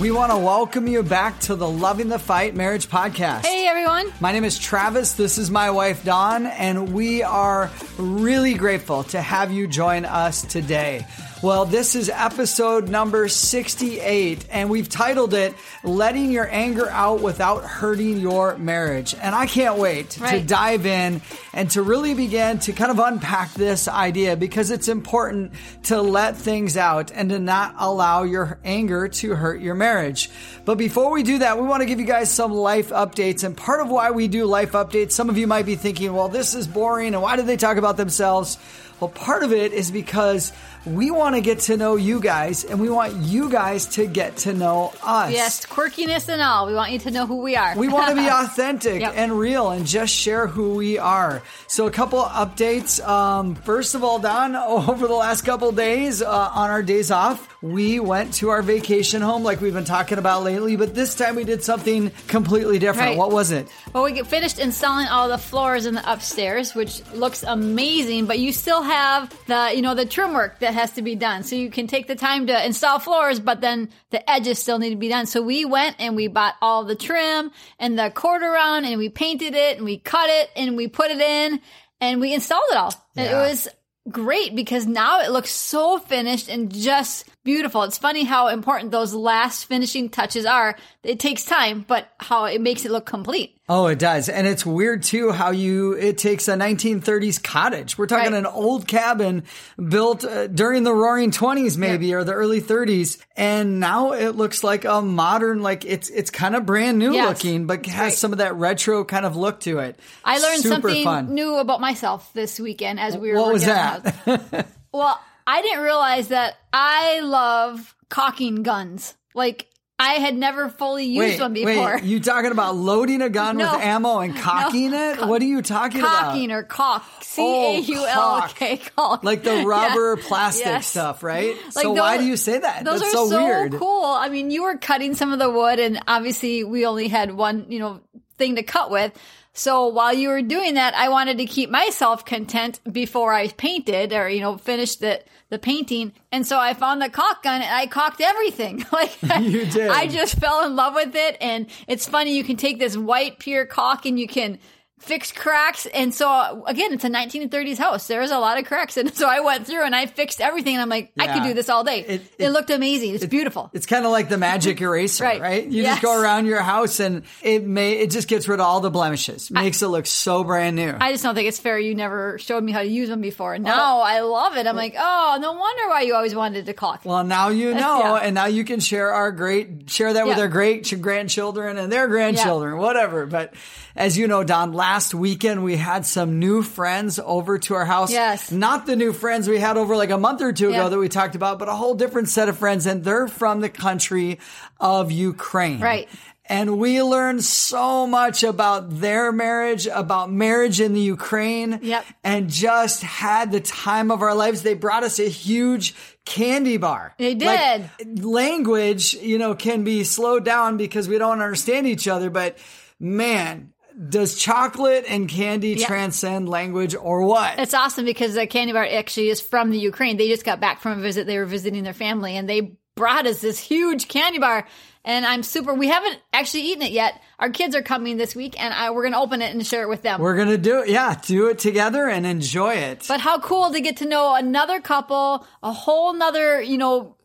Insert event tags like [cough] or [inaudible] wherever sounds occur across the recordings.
We want to welcome you back to the Loving the Fight Marriage Podcast. Hey everyone. My name is Travis. This is my wife, Dawn, and we are really grateful to have you join us today. Well, this is episode number 68, and we've titled it Letting Your Anger Out Without Hurting Your Marriage. And I can't wait to dive in and to really begin to kind of unpack this idea because it's important to let things out and to not allow your anger to hurt your marriage. But before we do that, we want to give you guys some life updates. And part of why we do life updates, some of you might be thinking, well, this is boring and why do they talk about themselves? Well, part of it is because we want to get to know you guys and we want you guys to get to know us. Yes, quirkiness and all. We want you to know who we are. We want to be [laughs] authentic Yep. and real and just share who we are. So, a couple updates. Um, first of all, Dawn, [laughs] over the last couple days uh, on our days off, we went to our vacation home like we've been talking about lately, but this time we did something completely different. Right. What was it? well, we get finished installing all the floors in the upstairs, which looks amazing, but you still have the, you know, the trim work that has to be done. So you can take the time to install floors, but then the edges still need to be done. So we went and we bought all the trim and the quarter round and we painted it and we cut it and we put it in and we installed it all. And it was great because now it looks so finished and just beautiful. It's funny how important those last finishing touches are. It takes time, but how it makes it look complete. Oh, it does. And it's weird too how you, it takes a 1930s cottage. We're talking Right. an old cabin built uh, during the roaring 20s maybe or the early 30s. And now it looks like a modern, like it's, it's kind of brand new Yes. looking, but has Right. some of that retro kind of look to it. I learned Super something fun. new about myself this weekend as we were What was working on the that? [laughs] well, I didn't realize that I love cocking guns. Like I had never fully used Wait, one before. wait, you talking about loading a gun No. with ammo and cocking No. it? What are you talking Cocking about? or cock. C A U L K. Oh, cock. [laughs] Like the rubber Yeah. plastic Yes. stuff, right? Like so why do you say that? Those That's are so, weird. cool. I mean, you were cutting some of the wood, and obviously we only had one, you know, thing to cut with. So while you were doing that, I wanted to keep myself content before I painted or you know finished the the painting. And so I found the caulk gun and I caulked everything. [laughs] Like [laughs] You did. I just fell in love with it. And it's funny you can take this white pure caulk and you can fix cracks. And so again, it's a 1930s house. There's a lot of cracks. And so I went through and I fixed everything. And I'm like, I could do this all day. It- It, it- looked amazing. It's beautiful. It's kind of like the magic [laughs] eraser, right? Right. You Yes. just go around your house and it may it just gets rid of all the blemishes, makes it look so brand new. I just don't think it's fair. You never showed me how to use them before. Now I love it. I'm like, oh, no wonder why you always wanted to caulk. well, now you [laughs] know, Yeah. and now you can share our great share that with our great grandchildren and their grandchildren, whatever. But as you know, Dawn, last weekend we had some new friends over to our house. Yes. not the new friends we had over like a month or two ago that we talked about, but a whole different set of friends, and they're from the country of Ukraine. Right. And we learned so much about their marriage, about marriage in the Ukraine. Yep. And just had the time of our lives. They brought us a huge candy bar. They Like, did. language, you know, can be slowed down because we don't understand each other. But man, does chocolate and candy transcend language or what? It's awesome because the candy bar actually is from the Ukraine. They just got back from a visit. They were visiting their family and they brought us this huge candy bar. And I'm super, we haven't actually eaten it yet. Our kids are coming this week and I, we're going to open it and share it with them. We're going to do it. Yeah. Do it together and enjoy it. But how cool to get to know another couple, a whole nother, you know,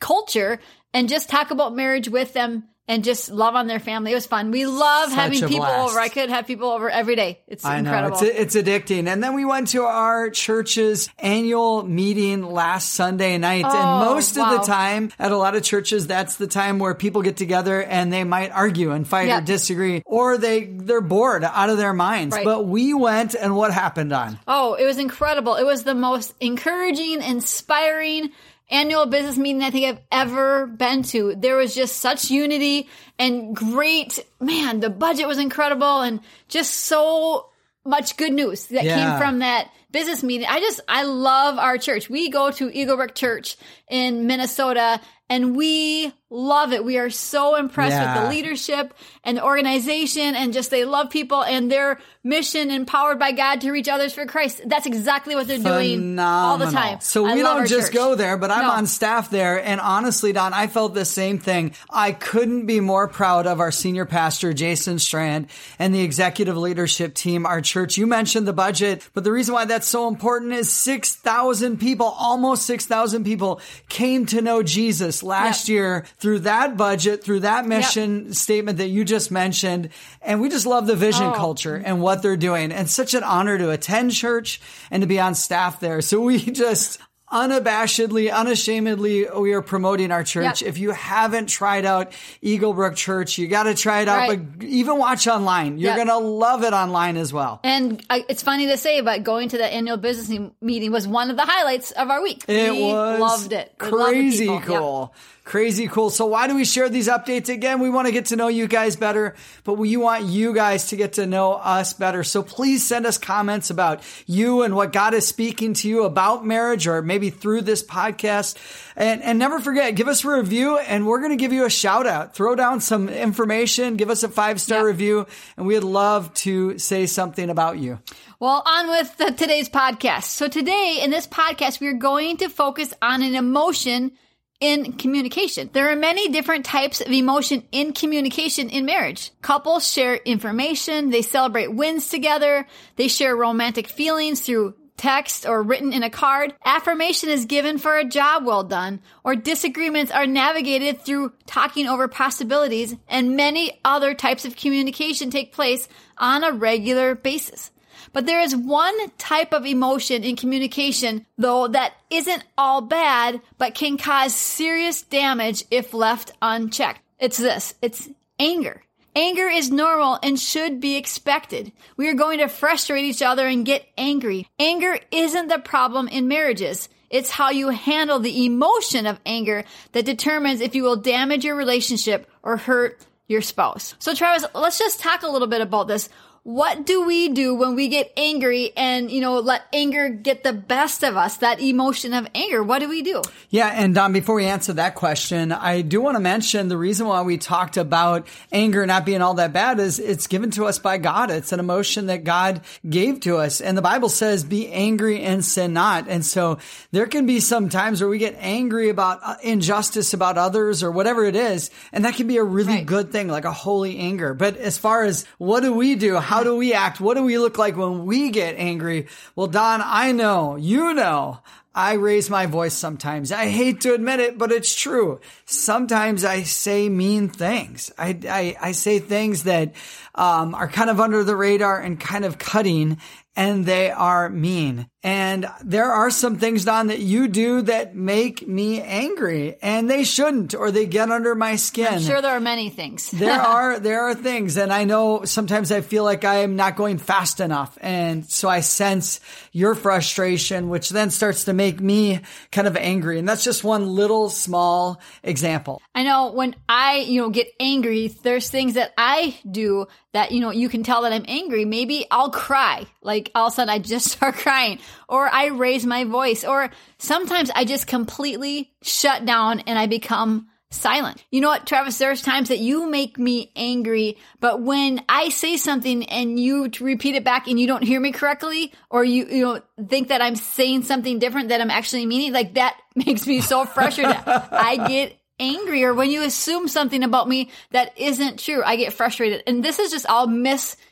culture and just talk about marriage with them and just love on their family. It was fun. We love Such having people blast. over. I could have people over every day. It's I know incredible. it's it's addicting. And then we went to our church's annual meeting last Sunday night, and Oh, most of the time at a lot of churches, that's the time where people get together and they might argue and fight or disagree, or they they're bored out of their minds. Right. But we went, and what happened on? Oh, it was incredible. It was the most encouraging, inspiring annual business meeting I think I've ever been to. There was just such unity and great, man, the budget was incredible and just so much good news that Yeah. came from that business meeting. I just, I love our church. We go to Eagle Brook Church in Minnesota and we love it. We are so impressed Yeah. with the leadership and the organization and just they love people and their mission empowered by God to reach others for Christ. That's exactly what they're doing all the time. So I we don't just church. go there, but I'm No. on staff there. And honestly, Dawn, I felt the same thing. I couldn't be more proud of our senior pastor, Jason Strand, and the executive leadership team, our church. You mentioned the budget, but the reason why that's so important is 6,000 people, almost 6,000 people came to know Jesus last Yep. year through that budget, through that mission statement that you just mentioned. And we just love the vision Oh. culture and what they're doing. And such an honor to attend church and to be on staff there. So we [laughs] just unabashedly, unashamedly, we are promoting our church. Yep. If you haven't tried out Eagle Brook Church, you got to try it out, Right. but even watch online. You're Yep. to love it online as well. And I, it's funny to say, but going to the annual business meeting was one of the highlights of our week. It we was loved it. We loved crazy people. Yep. Crazy cool. So why do we share these updates again? We want to get to know you guys better, but we want you guys to get to know us better. So please send us comments about you and what God is speaking to you about marriage or maybe through this podcast. And, and never forget, give us a review and we're going to give you a shout out. Throw down some information, give us a five star Yep. review, and we'd love to say something about you. Well, on with the, today's podcast. So today in this podcast, we are going to focus on an emotion in communication. There are many different types of emotion in communication in marriage. Couples share information, they celebrate wins together, they share romantic feelings through text or written in a card. Affirmation is given for a job well done, or disagreements are navigated through talking over possibilities, and many other types of communication take place on a regular basis. But there is one type of emotion in communication, though, that isn't all bad, but can cause serious damage if left unchecked. It's this. It's anger. Anger is normal and should be expected. We are going to frustrate each other and get angry. Anger isn't the problem in marriages. It's how you handle the emotion of anger that determines if you will damage your relationship or hurt your spouse. So Travis, let's just talk a little bit about this. What do we do when we get angry and, you know, let anger get the best of us? That emotion of anger. What do we do? Yeah, and Dawn, before we answer that question, I do want to mention the reason why we talked about anger not being all that bad is it's given to us by God. It's an emotion that God gave to us. And the Bible says, be angry and sin not. And so there can be some times where we get angry about uh, injustice about others or whatever it is. And that can be a really Right. good thing, like a holy anger. But as far as what do we do? How do we act? What do we look like when we get angry? Well, Dawn, I know, you know, I raise my voice sometimes. I hate to admit it, but it's true. Sometimes I say mean things. I, I, I say things that um, are kind of under the radar and kind of cutting, and they are mean. And there are some things, Dawn, that you do that make me angry, and they shouldn't, or they get under my skin I'm sure there are many things. [laughs] there [laughs] are there are things and i know sometimes i feel like i am not going fast enough and so i sense your frustration which then starts to make me kind of angry and that's just one little small example I know when I, you know, get angry, there's things that I do that, you know, you can tell that I'm angry. Maybe I'll cry. Like all of a sudden I just [laughs] start crying or I raise my voice or sometimes I just completely shut down and I become silent. You know what, Travis, there's times that you make me angry, but when I say something and you repeat it back and you don't hear me correctly or you, you know, think that I'm saying something different that I'm actually meaning, like that [laughs] makes me so frustrated. I get angry or when you assume something about me that isn't true, I get frustrated. And this is just all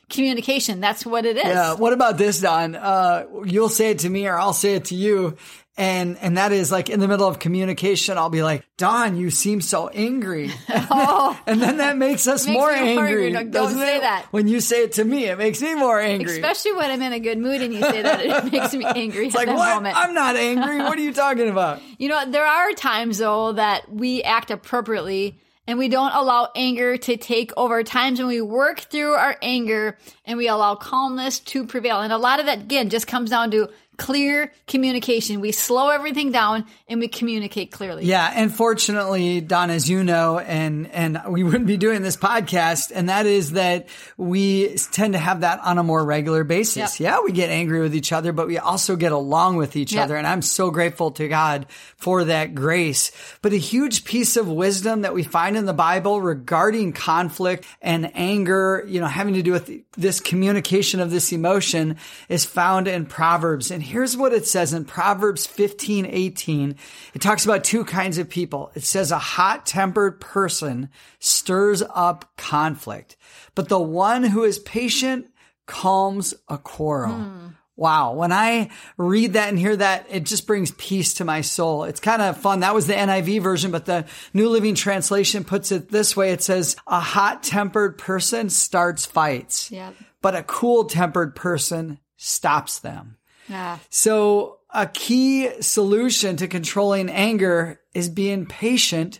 miscommunication. That's what it is. yeah what about this Dawn uh, you'll say it to me or i'll say it to you and and that is like in the middle of communication i'll be like Dawn you seem so angry [laughs] [laughs] and then that makes us Makes more angry angry. Don't doesn't say it? that. when you say it to me it makes me more angry Especially when I'm in a good mood and you say that, it [laughs] makes me angry it's at like what moment. i'm not angry what are you talking about You know, there are times though that we act appropriately and we don't allow anger to take over. Times when we work through our anger and we allow calmness to prevail. And a lot of that, again, just comes down to clear communication. We slow everything down and we communicate clearly. Yeah, and fortunately, Dawn, as you know, and and we wouldn't be doing this podcast, and that is that we tend to have that on a more regular basis. Yep. Yeah, we get angry with each other, but we also get along with each Yep. other, and I'm so grateful to God for that grace. But a huge piece of wisdom that we find in the Bible regarding conflict and anger, you know, having to do with this communication of this emotion is found in Proverbs. And here's what it says in Proverbs 15, 18. It talks about two kinds of people. It says a hot tempered person stirs up conflict, but the one who is patient calms a quarrel. Hmm. Wow. When I read that and hear that, it just brings peace to my soul. It's kind of fun. That was the NIV version, but the New Living Translation puts it this way. It says, a hot tempered person starts fights, Yep. but a cool tempered person stops them. So a key solution to controlling anger is being patient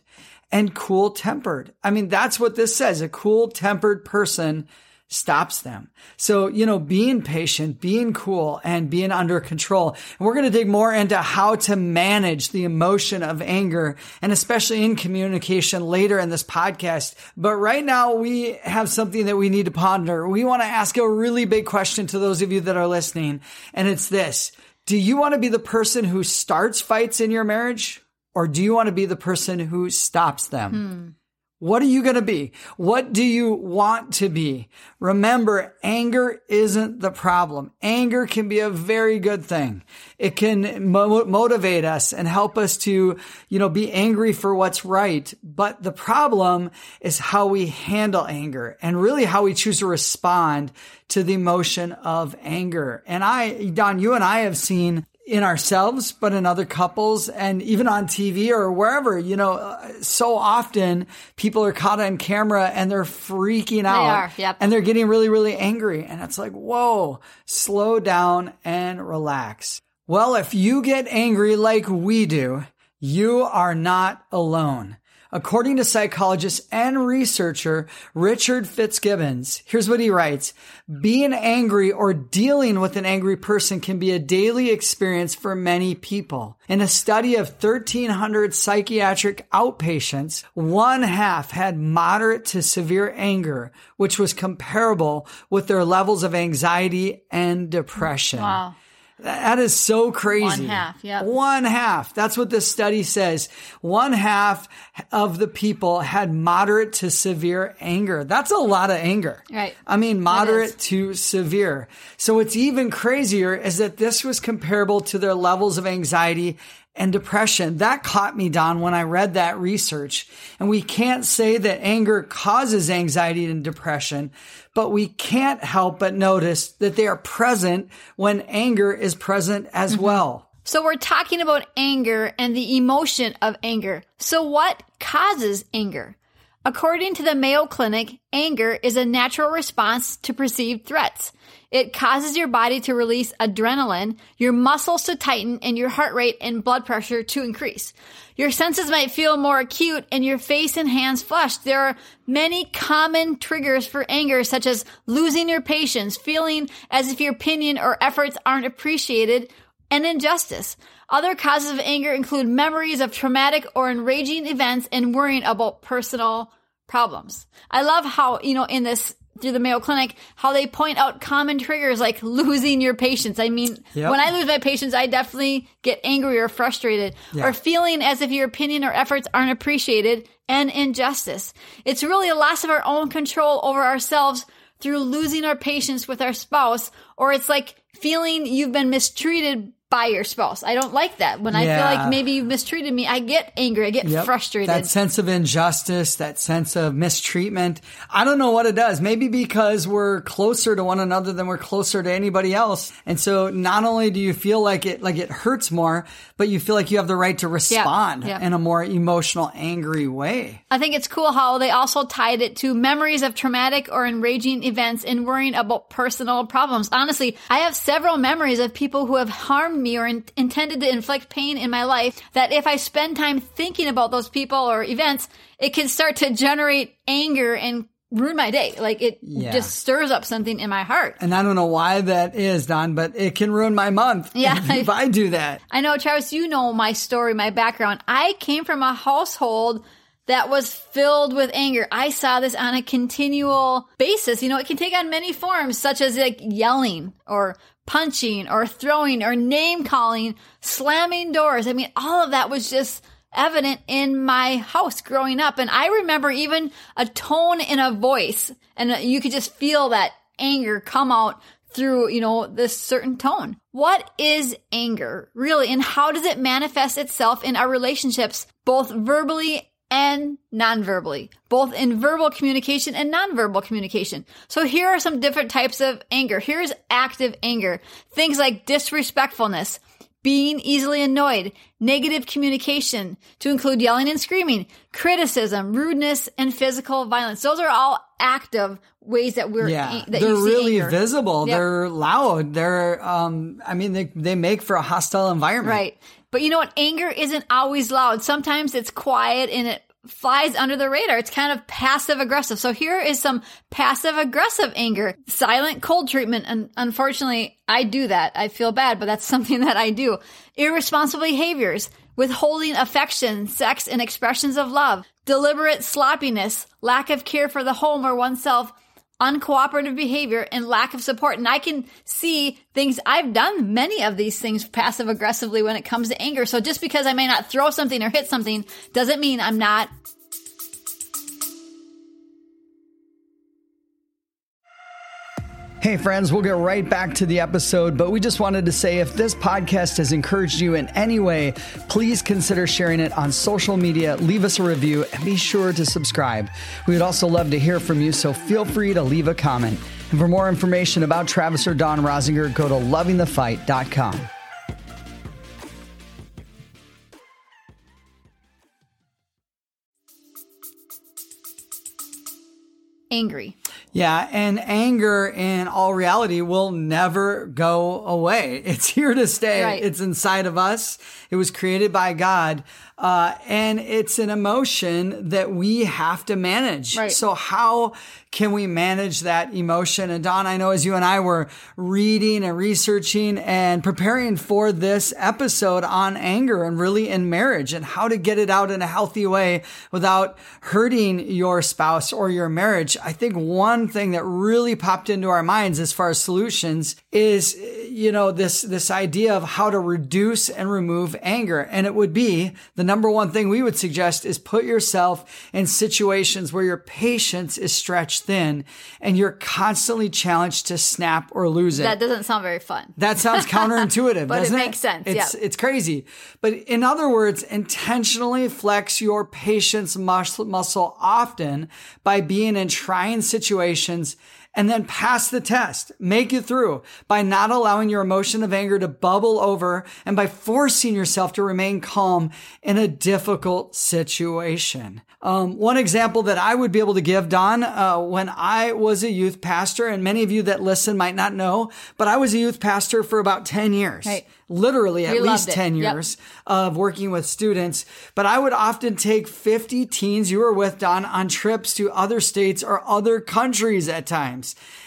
and cool tempered. I mean, that's what this says. A cool tempered person stops them. So, you know, being patient, being cool and being under control. And we're going to dig more into how to manage the emotion of anger and especially in communication later in this podcast. But right now we have something that we need to ponder. We want to ask a really big question to those of you that are listening. And it's this. Do you want to be the person who starts fights in your marriage or do you want to be the person who stops them? Hmm. What are you going to be? What do you want to be? Remember, anger isn't the problem. Anger can be a very good thing. It can mo- motivate us and help us to, you know, be angry for what's right. But the problem is how we handle anger and really how we choose to respond to the emotion of anger. And I, Dawn, you and I have seen in ourselves, but in other couples and even on TV or wherever, you know, uh, so often people are caught on camera and they're freaking out are, yep. and they're getting really, really angry. And it's like, whoa, slow down and relax. Well, if you get angry like we do, you are not alone. According to psychologist and researcher Richard Fitzgibbons, here's what he writes. Being angry or dealing with an angry person can be a daily experience for many people. In a study of 1300 psychiatric outpatients, one half had moderate to severe anger, which was comparable with their levels of anxiety and depression. Wow. That is so crazy. One half, yeah. One half. That's what this study says. One half of the people had moderate to severe anger. That's a lot of anger. Right. I mean, moderate to severe. So what's even crazier is that this was comparable to their levels of anxiety and depression. That caught me, Dawn, when I read that research. And we can't say that anger causes anxiety and depression, but we can't help but notice that they are present when anger is present as mm-hmm. well. So we're talking about anger and the emotion of anger. So what causes anger? According to the Mayo Clinic, anger is a natural response to perceived threats. It causes your body to release adrenaline, your muscles to tighten, and your heart rate and blood pressure to increase. Your senses might feel more acute and your face and hands flushed. There are many common triggers for anger, such as losing your patience, feeling as if your opinion or efforts aren't appreciated, and injustice. Other causes of anger include memories of traumatic or enraging events and worrying about personal problems. I love how, you know, in this through the Mayo Clinic, how they point out common triggers like [laughs] losing your patience. I mean, Yep. when I lose my patience, I definitely get angry or frustrated Yeah. or feeling as if your opinion or efforts aren't appreciated and injustice. It's really a loss of our own control over ourselves through losing our patience with our spouse, or it's like feeling you've been mistreated by your spouse. I don't like that. When I feel like maybe you've mistreated me, I get angry, I get Yep. frustrated. That sense of injustice, that sense of mistreatment. I don't know what it does. Maybe because we're closer to one another than we're closer to anybody else. And so not only do you feel like it, like it hurts more, but you feel like you have the right to respond yeah. in a more emotional, angry way. I think it's cool how they also tied it to memories of traumatic or enraging events and worrying about personal problems. Honestly, I have several memories of people who have harmed me or in- intended to inflict pain in my life that if I spend time thinking about those people or events, it can start to generate anger and ruin my day. Like it Yeah. just stirs up something in my heart. And I don't know why that is, Dawn, but it can ruin my month [laughs] Yeah. if, if I do that. [laughs] I know, Travis, you know my story, my background. I came from a household that was filled with anger. I saw this on a continual basis. You know, it can take on many forms, such as like yelling or punching or throwing or name calling, slamming doors. I mean, all of that was just evident in my house growing up. And I remember even a tone in a voice and you could just feel that anger come out through, you know, this certain tone. What is anger really? And how does it manifest itself in our relationships, both verbally and non-verbally, both in verbal communication and non-verbal communication. So here are some different types of anger. Here's active anger. Things like disrespectfulness, being easily annoyed, negative communication, to include yelling and screaming, criticism, rudeness, and physical violence. Those are all active ways that we're Yeah, that they're really anger. visible. Yep. They're loud. They're, um, I mean, they, they make for a hostile environment. Right. But you know what? Anger isn't always loud. Sometimes it's quiet and it flies under the radar. It's kind of passive aggressive. So here is some passive aggressive anger. Silent cold treatment. And unfortunately, I do that. I feel bad, but that's [laughs] something that I do. Irresponsible behaviors. Withholding affection, sex, and expressions of love. Deliberate sloppiness. Lack of care for the home or oneself uncooperative behavior and lack of support. And I can see things I've done many of these things passive aggressively when it comes to anger. So just because I may not throw something or hit something doesn't mean I'm not Hey, friends, we'll get right back to the episode, but we just wanted to say if this podcast has encouraged you in any way, please consider sharing it on social media, leave us a review, and be sure to subscribe. We would also love to hear from you, so feel free to leave a comment. And for more information about Travis or Dawn Rosinger, go to lovingthefight.com. angry. Yeah, and anger in all reality will never go away. [laughs] It's here to stay. Right. It's inside of us. It was created by God. Uh, and it's an emotion that we have to manage. Right. So how can we manage that emotion? And Dawn, I know as you and I were reading and researching and preparing for this episode on anger and really in marriage and how to get it out in a healthy way without hurting your spouse or your marriage. I think one thing that really popped into our minds as far as solutions is, you know, this, this idea of how to reduce and remove anger. And it would be the number one thing we would suggest is put yourself in situations where your patience is stretched thin and you're constantly challenged to snap or lose it. That doesn't sound very fun. That sounds counterintuitive, [laughs] But it doesn't it? makes sense, It's yeah. it's crazy. But in other words, intentionally flex your patience muscle often by being in trying situations and then pass the test. Make it through by not allowing your emotion of anger to bubble over and by forcing yourself to remain calm in a difficult situation. Um, one example that I would be able to give, Dawn, uh, when I was a youth pastor, and many of you that listen might not know, but I was a youth pastor for about 10 years. Right. Literally at We least loved it. 10 Yep. years of working with students. But I would often take 50 teens you were with, Dawn, on trips to other states or other countries at times.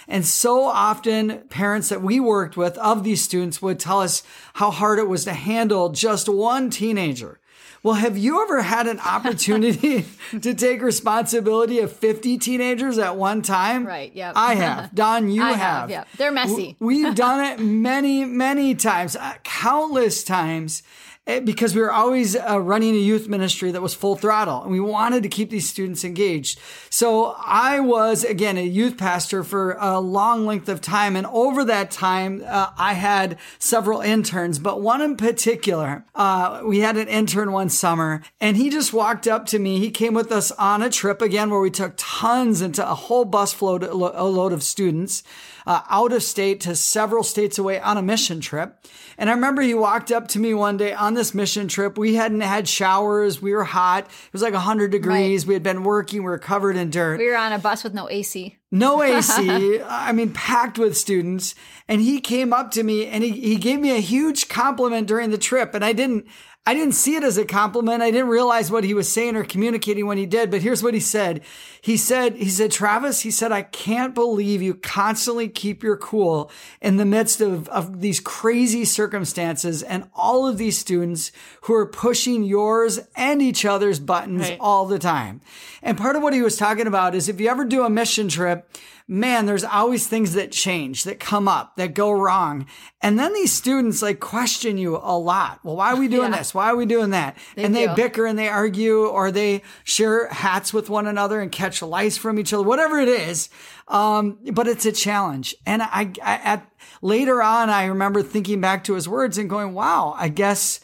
And so often parents that we worked with of these students would tell us how hard it was to handle just one teenager. Well, have you ever had an [laughs] opportunity to take responsibility of 50 teenagers at one time? Right, yep. I have. [laughs] Dawn, you I have. have, yep. They're messy. We've done [laughs] it many, many times, uh, countless times. Eh, Because we were always uh, running a youth ministry that was full throttle and we wanted to keep these students engaged. So I was, again, a youth pastor for a long length of time. And over that time, uh, I had several interns, but one in particular, uh, we had an intern one summer and he just walked up to me. He came with us on a trip again where we took tons into a whole bus load, load of students uh, out of state to several states away on a mission trip. And I remember he walked up to me one day on this mission trip. We hadn't had showers. We were hot. It was like 100 degrees. We had been working. We were covered in dirt. We were on a bus with no AC. No AC. [laughs] I mean, packed with students. And he came up to me and he, he gave me a huge compliment during the trip. And I didn't, I didn't see it as a compliment. I didn't realize what he was saying or communicating when he did. But here's what he said. He said, he said, Travis, he said, I can't believe you constantly keep your cool in the midst of, of these crazy circumstances and all of these students who are pushing yours and each other's buttons right. all the time. And part of what he was talking about is if you ever do a mission trip, man, there's always things that change, that come up, that go wrong. And then these students like question you a lot. Well, why are we doing yeah. this? Why are we doing that? They and do. they bicker and they argue or they share hats with one another and catch lice from each other, whatever it is. Um, but it's a challenge. And I, I, at later on, I remember thinking back to his words and going, wow, I guess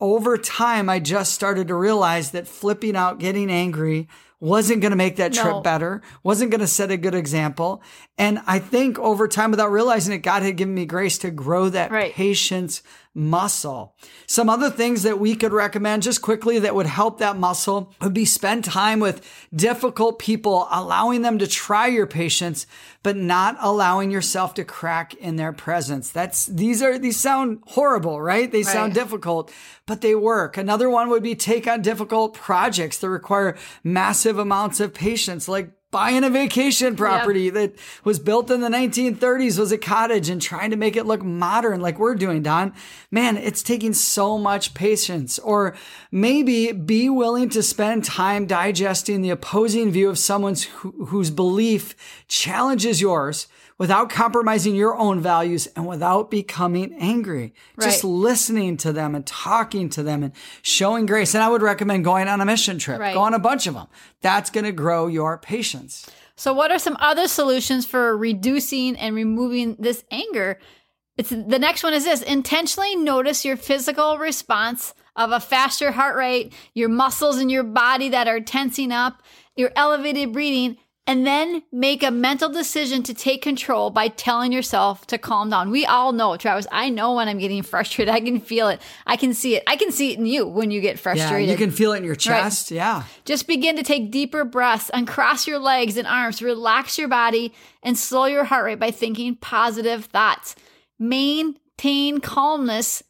over time, I just started to realize that flipping out, getting angry, wasn't going to make that trip no. better, wasn't going to set a good example. And I think over time, without realizing it, God had given me grace to grow that right. patience muscle. Some other things that we could recommend just quickly that would help that muscle would be spend time with difficult people, allowing them to try your patience, but not allowing yourself to crack in their presence. That's, these are, these sound horrible, right? They right. sound difficult, but they work. Another one would be take on difficult projects that require massive amounts of patience, like buying a vacation property yep. that was built in the 1930s was a cottage and trying to make it look modern like we're doing, Dawn. Man, it's taking so much patience. Or maybe be willing to spend time digesting the opposing view of someone's whose belief challenges yours without compromising your own values and without becoming angry. Right. Just listening to them and talking to them and showing grace. And I would recommend going on a mission trip, right. go on a bunch of them. That's going to grow your patience. So, what are some other solutions for reducing and removing this anger? It's the next one is this intentionally notice your physical response of a faster heart rate, your muscles in your body that are tensing up, your elevated breathing, and then make a mental decision to take control by telling yourself to calm down. We all know, Travis, I know when I'm getting [laughs] frustrated. I can feel it. I can see it. I can see it in you when you get frustrated. Yeah, you can feel it in your chest. Right. Yeah. Just begin to take deeper breaths, uncross your legs and arms, relax your body, and slow your heart rate by thinking positive thoughts. Maintain calmness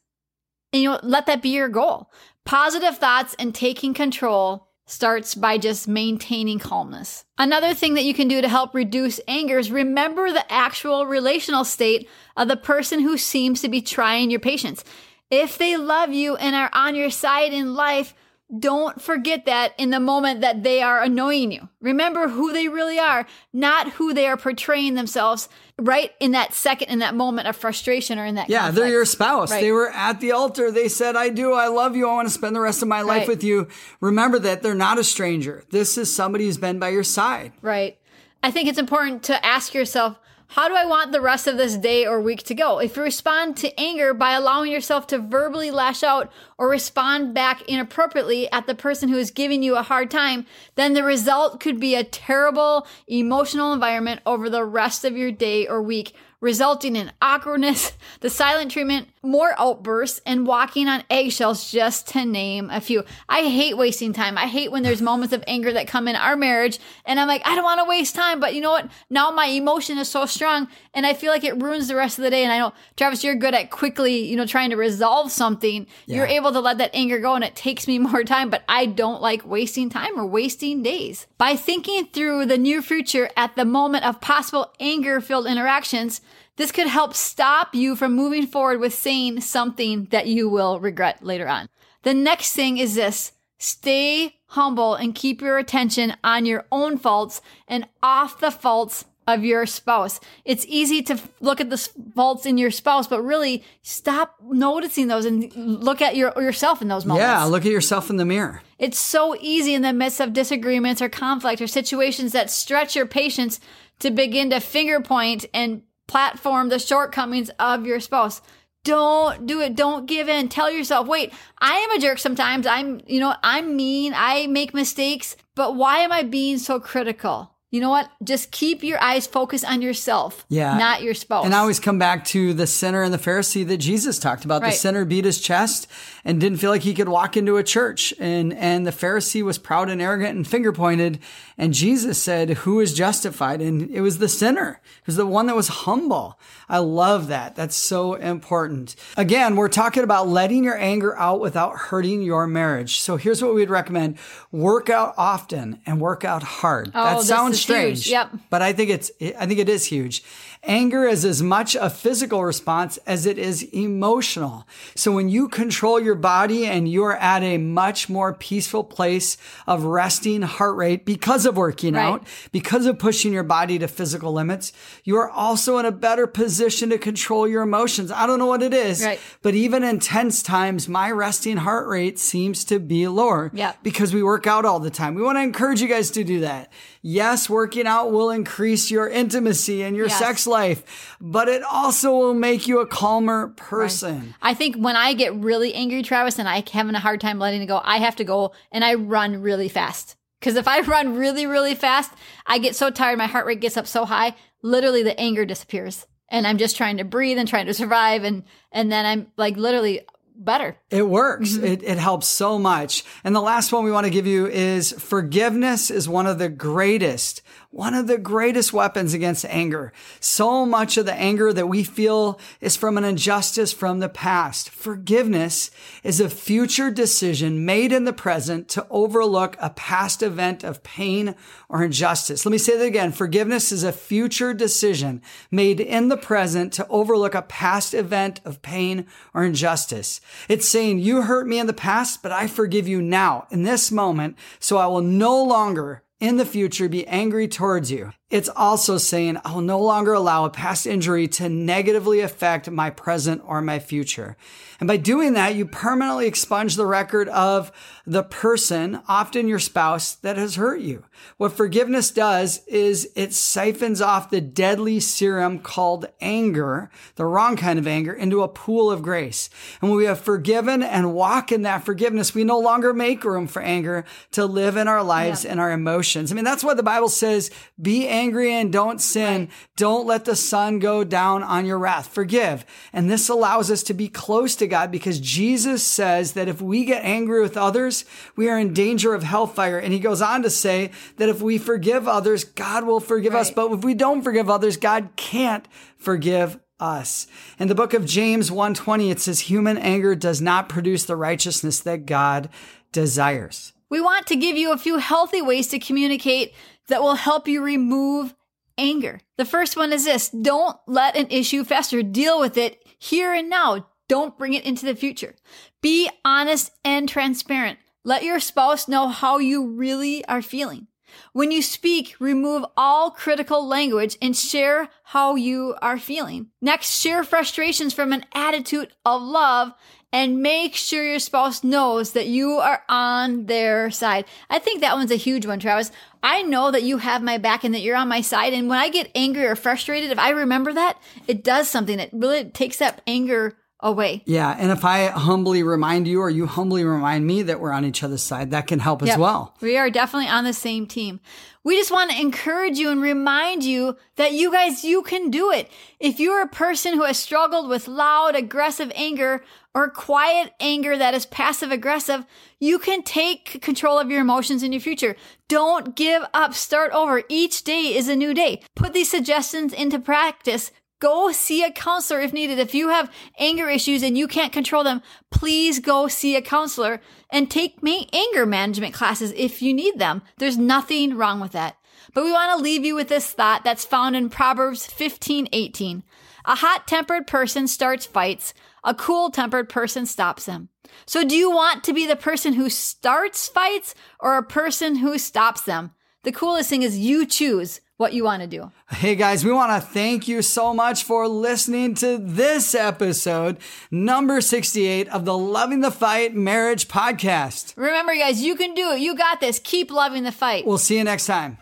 and you know, let that be your goal. Positive thoughts and taking control starts by just maintaining calmness. Another thing that you can do to help reduce anger is remember the actual relational state of the person who seems to be trying your patience. If they love you and are on your side in life, don't forget that in the moment that they are annoying you. Remember who they really are, not who they are portraying themselves right in that second, in that moment of frustration or in that. Yeah, conflict. they're your spouse. Right. They were at the altar. They said, I do. I love you. I want to spend the rest of my life right. with you. Remember that they're not a stranger. This is somebody who's been by your side. Right. I think it's important to ask yourself, how do I want the rest of this day or week to go? If you respond to anger by allowing yourself to verbally lash out or respond back inappropriately at the person who is giving you a hard time, then the result could be a terrible emotional environment over the rest of your day or week resulting in awkwardness, the silent treatment, more outbursts, and walking on eggshells, just to name a few. I hate wasting time. I hate when there's moments of anger that come in our marriage, and I'm like, I don't want to waste time, but you know what? Now my emotion is so strong, and I feel like it ruins the rest of the day. And I know, Travis, you're good at quickly, you know, trying to resolve something. Yeah. You're able to let that anger go, and it takes me [laughs] more time, but I don't like wasting time or wasting days. By thinking through the near future at the moment of possible anger filled interactions, this could help stop you from moving forward with saying something that you will regret later on. The next thing is this. Stay humble and keep your attention on your own faults and off the faults of your spouse. It's easy to look at the faults in your spouse, but really stop noticing those and look at your, yourself in those moments. Yeah, look at yourself in the mirror. It's so easy in the midst of disagreements or conflict or situations that stretch your patience to begin to finger point and platform the shortcomings of your spouse. Don't do it. Don't give in. Tell yourself, wait, I am a jerk sometimes. I'm, you know, I'm mean. I make mistakes, but why am I being so critical? you know what? Just keep your eyes focused on yourself, Yeah. not your spouse. And I always come back to the sinner and the Pharisee that Jesus talked about. The sinner beat his chest and didn't feel like he could walk into a church. And, and the Pharisee was proud and arrogant and finger pointed. And Jesus said, who is justified? And it was the sinner. It was the one that was humble. I love that. That's so important. Again, we're talking about letting your anger out without hurting your marriage. So here's what we'd recommend. Work out often and work out hard. Oh, that sounds is huge. strange. Yep. But I think it's, I think it is huge. Anger is as much a physical response as it is emotional. So when you control your body and you're at a much more peaceful place of resting heart rate because of working Right. out, because of pushing your body to physical limits, you are also in a better position to control your emotions. I don't know what it is, Right. but even in tense times, my resting heart rate seems to be lower Yep. because we work out all the time. We want to encourage you guys to do that. Yes, working out will increase your intimacy and your Yes. sex life, but it also will make you a calmer person. I think when I get really angry, Travis, and I having a hard time letting it go, I have to go and I run really fast. Because if I [laughs] run really, really fast, I get so tired, my heart rate gets up so high, literally the anger disappears. And I'm just trying to breathe and trying to survive, and and then I'm like literally better. It works. Mm-hmm. It, it helps so much. And the last one we want to give you is forgiveness is one of the greatest, one of the greatest weapons against anger. So much of the anger that we feel is from an injustice from the past. Forgiveness is a future decision made in the present to overlook a past event of pain or injustice. Let me say that again. Forgiveness is a future decision made in the present to overlook a past event of pain or injustice. It's saying, you hurt me in the past, but I forgive you now in this moment. So I will no longer in the future be angry towards you. It's also saying I will no longer allow a past injury to negatively affect my present or my future. And by doing that, you permanently expunge the record of the person, often your spouse, that has hurt you. What forgiveness does is it siphons off the deadly serum called anger, the wrong kind of anger, into a pool of grace. And when we have forgiven and walk in that forgiveness, we no longer make room for anger to live in our lives Yeah. and our emotions. I mean, that's why the Bible says, be angry and don't sin. Don't let the sun go down on your wrath. Forgive. And this allows us to be close to God because Jesus says that if we get angry with others, we are in danger of hellfire. And he goes on to say that if we forgive others, God will forgive us. But if we don't forgive others, God can't forgive us. In the book of James 120, it says human anger does not produce the righteousness that God desires. We want to give you a few healthy ways to communicate that will help you remove anger. The first one is this don't let an issue fester, deal with it here and now. Don't bring it into the future. Be honest and transparent. Let your spouse know how you really are feeling. When you speak, remove all critical language and share how you are feeling. Next, share frustrations from an attitude of love and make sure your spouse knows that you are on their side. I think that one's a huge one, Travis. I know that you have my back and that you're on my side. And when I get angry or frustrated, if I remember that, it does something. It really takes that anger Oh, away. Yeah. And if I humbly remind you or you humbly remind me that we're on each other's side, that can help as well. We are definitely on the same team. We just want to encourage you and remind you that you guys, you can do it. If you're a person who has struggled with loud, aggressive anger or quiet anger that is passive aggressive, you can take control of your emotions in your future. Don't give up. Start over. Each day is a new day. Put these suggestions into practice. Go see a counselor if needed. If you have anger issues and you can't control them, please go see a counselor and take anger management classes if you need them. There's nothing wrong with that. But we want to leave you with this thought that's found in Proverbs 15, 18. A hot tempered person starts fights. A cool tempered person stops them. So do you want to be the person who starts fights or a person who stops them? The coolest thing is you choose what you want to do. Hey guys, we want to thank you so much for listening to this episode, number 68 of the Loving the Fight Marriage Podcast. Remember, guys, you can do it. You got this. Keep loving the fight. We'll see you next time.